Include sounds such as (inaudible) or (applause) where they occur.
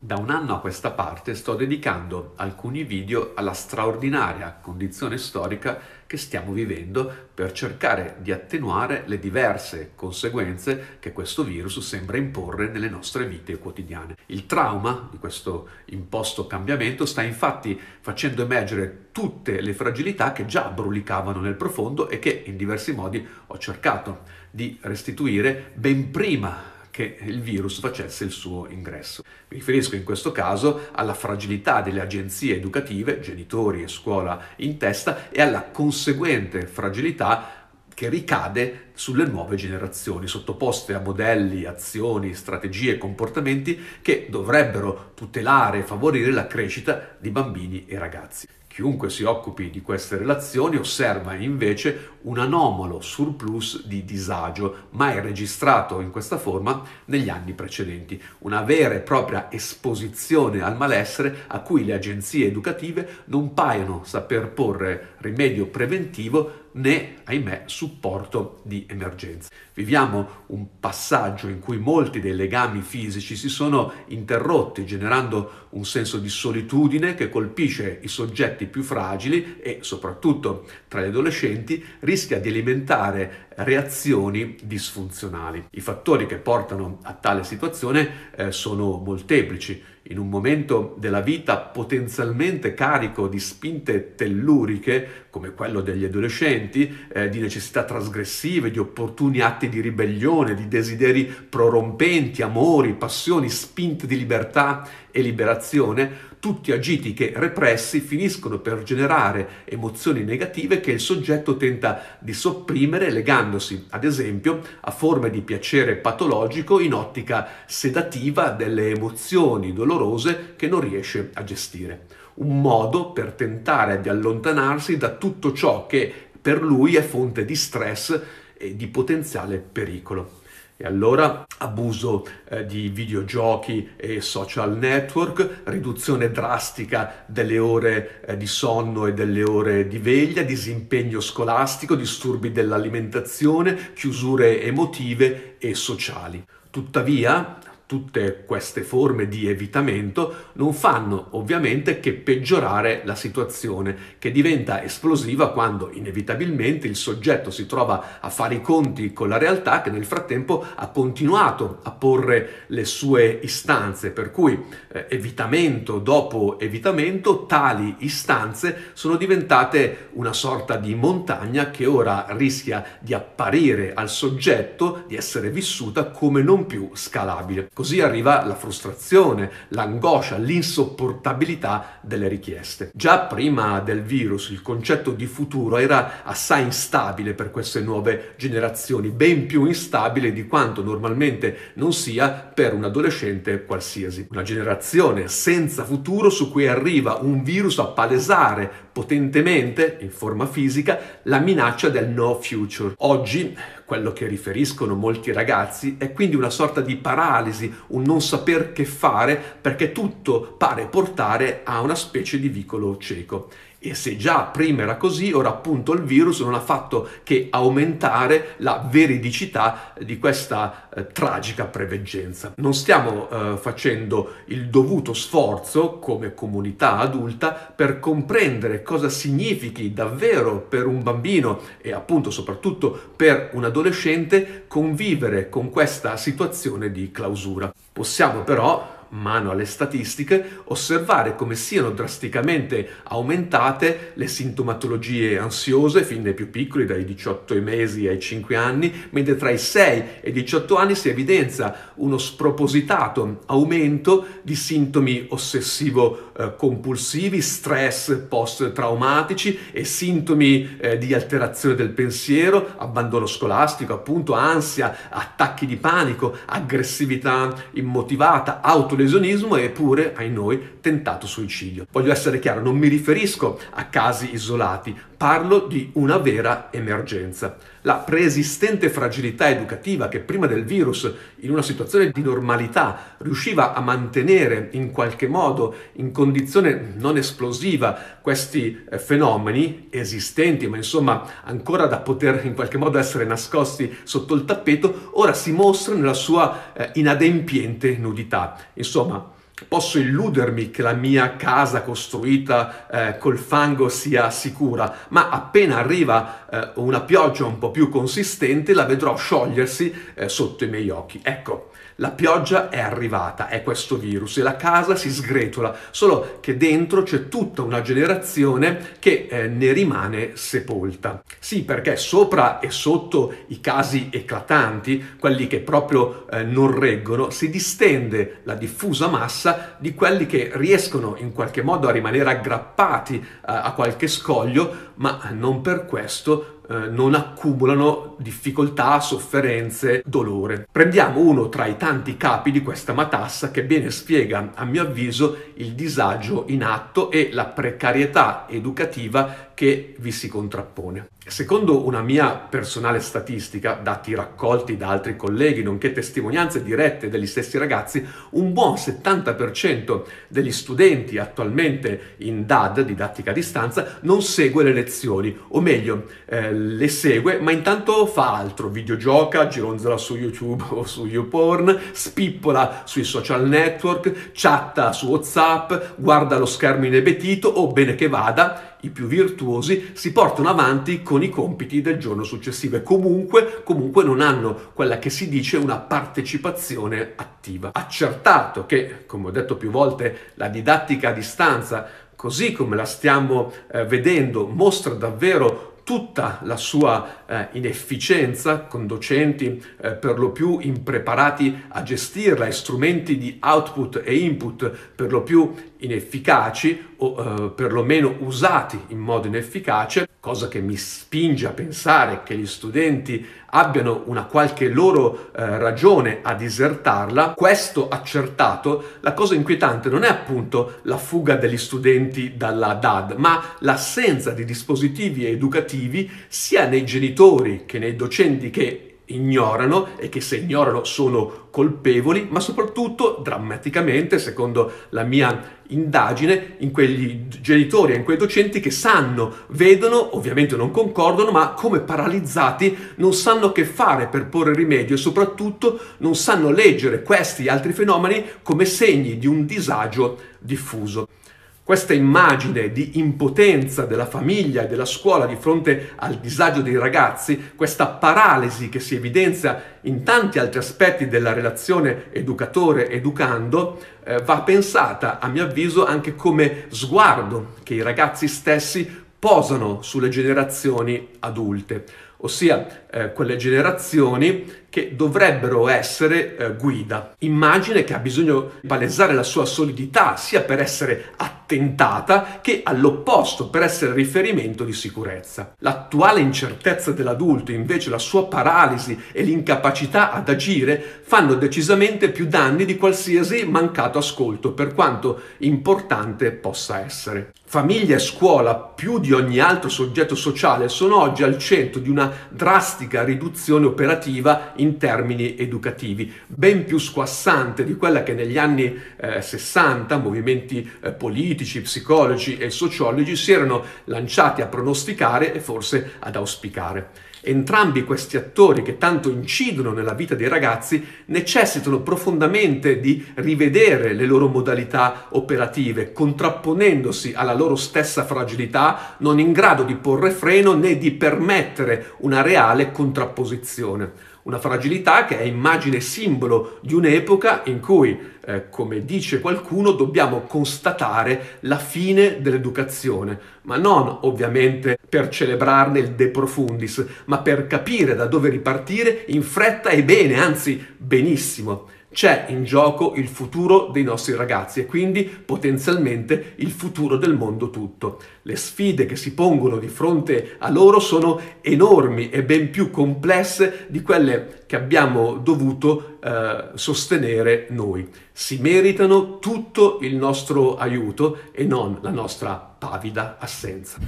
Da un anno a questa parte sto dedicando alcuni video alla straordinaria condizione storica che stiamo vivendo per cercare di attenuare le diverse conseguenze che questo virus sembra imporre nelle nostre vite quotidiane. Il trauma di questo imposto cambiamento sta infatti facendo emergere tutte le fragilità che già brulicavano nel profondo e che in diversi modi ho cercato di restituire ben prima che il virus facesse il suo ingresso. Mi riferisco in questo caso alla fragilità delle agenzie educative, genitori e scuola in testa, e alla conseguente fragilità che ricade sulle nuove generazioni, sottoposte a modelli, azioni, strategie e comportamenti che dovrebbero tutelare e favorire la crescita di bambini e ragazzi. Chiunque si occupi di queste relazioni osserva invece un anomalo surplus di disagio mai registrato in questa forma negli anni precedenti, una vera e propria esposizione al malessere a cui le agenzie educative non paiono saper porre rimedio preventivo né, ahimè, supporto di emergenza. Viviamo un passaggio in cui molti dei legami fisici si sono interrotti, generando un senso di solitudine che colpisce i soggetti più fragili e, soprattutto tra gli adolescenti, rischia di alimentare reazioni disfunzionali. I fattori che portano a tale situazione eh, sono molteplici. In un momento della vita potenzialmente carico di spinte telluriche, come quello degli adolescenti, eh, di necessità trasgressive, di opportuni atti di ribellione, di desideri prorompenti, amori, passioni, spinte di libertà e liberazione, tutti agiti che repressi finiscono per generare emozioni negative che il soggetto tenta di sopprimere legandosi, ad esempio, a forme di piacere patologico in ottica sedativa delle emozioni dolorose che non riesce a gestire. Un modo per tentare di allontanarsi da tutto ciò che per lui è fonte di stress e di potenziale pericolo. E allora abuso eh, di videogiochi e social network, riduzione drastica delle ore eh, di sonno e delle ore di veglia, disimpegno scolastico, disturbi dell'alimentazione, chiusure emotive e sociali. Tuttavia, tutte queste forme di evitamento non fanno ovviamente che peggiorare la situazione che diventa esplosiva quando inevitabilmente il soggetto si trova a fare i conti con la realtà che nel frattempo ha continuato a porre le sue istanze, per cui eh, evitamento dopo evitamento tali istanze sono diventate una sorta di montagna che ora rischia di apparire al soggetto di essere vissuta come non più scalabile. Così arriva la frustrazione, l'angoscia, l'insopportabilità delle richieste. Già prima del virus il concetto di futuro era assai instabile per queste nuove generazioni, ben più instabile di quanto normalmente non sia per un adolescente qualsiasi. Una generazione senza futuro su cui arriva un virus a palesare potentemente, in forma fisica, la minaccia del no future. Oggi quello che riferiscono molti ragazzi è quindi una sorta di paralisi, un non saper che fare perché tutto pare portare a una specie di vicolo cieco. E se già prima era così, ora appunto il virus non ha fatto che aumentare la veridicità di questa eh, tragica preveggenza. Non stiamo eh, facendo il dovuto sforzo come comunità adulta per comprendere cosa significhi davvero per un bambino e appunto soprattutto per un adolescente convivere con questa situazione di clausura. Possiamo però mano alle statistiche, osservare come siano drasticamente aumentate le sintomatologie ansiose fin dai più piccoli, dai 18 mesi ai 5 anni, mentre tra i 6 e i 18 anni si evidenzia uno spropositato aumento di sintomi ossessivo-compulsivi, stress post-traumatici e sintomi eh, di alterazione del pensiero, abbandono scolastico, appunto, ansia, attacchi di panico, aggressività immotivata, auto autolesionismo e pure, ai noi, tentato suicidio. Voglio essere chiaro, non mi riferisco a casi isolati, parlo di una vera emergenza. La preesistente fragilità educativa che prima del virus, in una situazione di normalità, riusciva a mantenere in qualche modo, in condizione non esplosiva, questi eh, fenomeni esistenti, ma insomma ancora da poter in qualche modo essere nascosti sotto il tappeto, ora si mostra nella sua eh, inadempiente nudità. Insomma, Posso illudermi che la mia casa costruita eh, col fango sia sicura, ma appena arriva eh, una pioggia un po' più consistente la vedrò sciogliersi eh, sotto i miei occhi. Ecco, la pioggia è arrivata, è questo virus e la casa si sgretola, solo che dentro c'è tutta una generazione che eh, ne rimane sepolta. Sì, perché sopra e sotto i casi eclatanti, quelli che proprio eh, non reggono, si distende la diffusa massa di quelli che riescono in qualche modo a rimanere aggrappati eh, a qualche scoglio, ma non per questo eh, non accumulano difficoltà, sofferenze, dolore. Prendiamo uno tra i tanti capi di questa matassa che bene spiega, a mio avviso, il disagio in atto e la precarietà educativa che vi si contrappone. Secondo una mia personale statistica, dati raccolti da altri colleghi, nonché testimonianze dirette degli stessi ragazzi, un buon 70% degli studenti attualmente in DAD, didattica a distanza, non segue le lezioni, o meglio, eh, le segue, ma intanto fa altro, videogioca, gironzola su YouTube (laughs) o su YouPorn, spippola sui social network, chatta su WhatsApp, guarda lo schermo inebetito o, bene che vada, i più virtuosi, si portano avanti con i compiti del giorno successivo e comunque, comunque non hanno quella che si dice una partecipazione attiva. Accertato che, come ho detto più volte, la didattica a distanza, così come la stiamo eh, vedendo, mostra davvero tutta la sua eh, inefficienza con docenti eh, per lo più impreparati a gestirla e strumenti di output e input per lo più inefficaci o eh, perlomeno usati in modo inefficace, cosa che mi spinge a pensare che gli studenti abbiano una qualche loro eh, ragione a disertarla, questo accertato, la cosa inquietante non è appunto la fuga degli studenti dalla DAD, ma l'assenza di dispositivi educativi sia nei genitori che nei docenti che ignorano e che se ignorano sono colpevoli, ma soprattutto drammaticamente, secondo la mia indagine, in quegli genitori e in quei docenti che sanno, vedono, ovviamente non concordano, ma come paralizzati non sanno che fare per porre rimedio e soprattutto non sanno leggere questi altri fenomeni come segni di un disagio diffuso. Questa immagine di impotenza della famiglia e della scuola di fronte al disagio dei ragazzi, questa paralisi che si evidenzia in tanti altri aspetti della relazione educatore-educando, eh, va pensata, a mio avviso, anche come sguardo che i ragazzi stessi posano sulle generazioni adulte, ossia eh, quelle generazioni che dovrebbero essere eh, guida. Immagine che ha bisogno di palesare la sua solidità sia per essere attentata che all'opposto per essere riferimento di sicurezza. L'attuale incertezza dell'adulto, invece la sua paralisi e l'incapacità ad agire fanno decisamente più danni di qualsiasi mancato ascolto, per quanto importante possa essere. Famiglia e scuola, più di ogni altro soggetto sociale, sono oggi al centro di una drastica riduzione operativa in termini educativi, ben più squassante di quella che negli anni eh, 60 movimenti eh, politici, psicologi e sociologi si erano lanciati a pronosticare e forse ad auspicare. Entrambi questi attori che tanto incidono nella vita dei ragazzi necessitano profondamente di rivedere le loro modalità operative, contrapponendosi alla loro stessa fragilità, non in grado di porre freno né di permettere una reale contrapposizione. Una fragilità che è immagine simbolo di un'epoca in cui, eh, come dice qualcuno, dobbiamo constatare la fine dell'educazione, ma non ovviamente per celebrarne il de profundis, ma per capire da dove ripartire in fretta e bene, anzi benissimo. C'è in gioco il futuro dei nostri ragazzi e quindi potenzialmente il futuro del mondo tutto. Le sfide che si pongono di fronte a loro sono enormi e ben più complesse di quelle che abbiamo dovuto eh, sostenere noi. Si meritano tutto il nostro aiuto e non la nostra pavida assenza.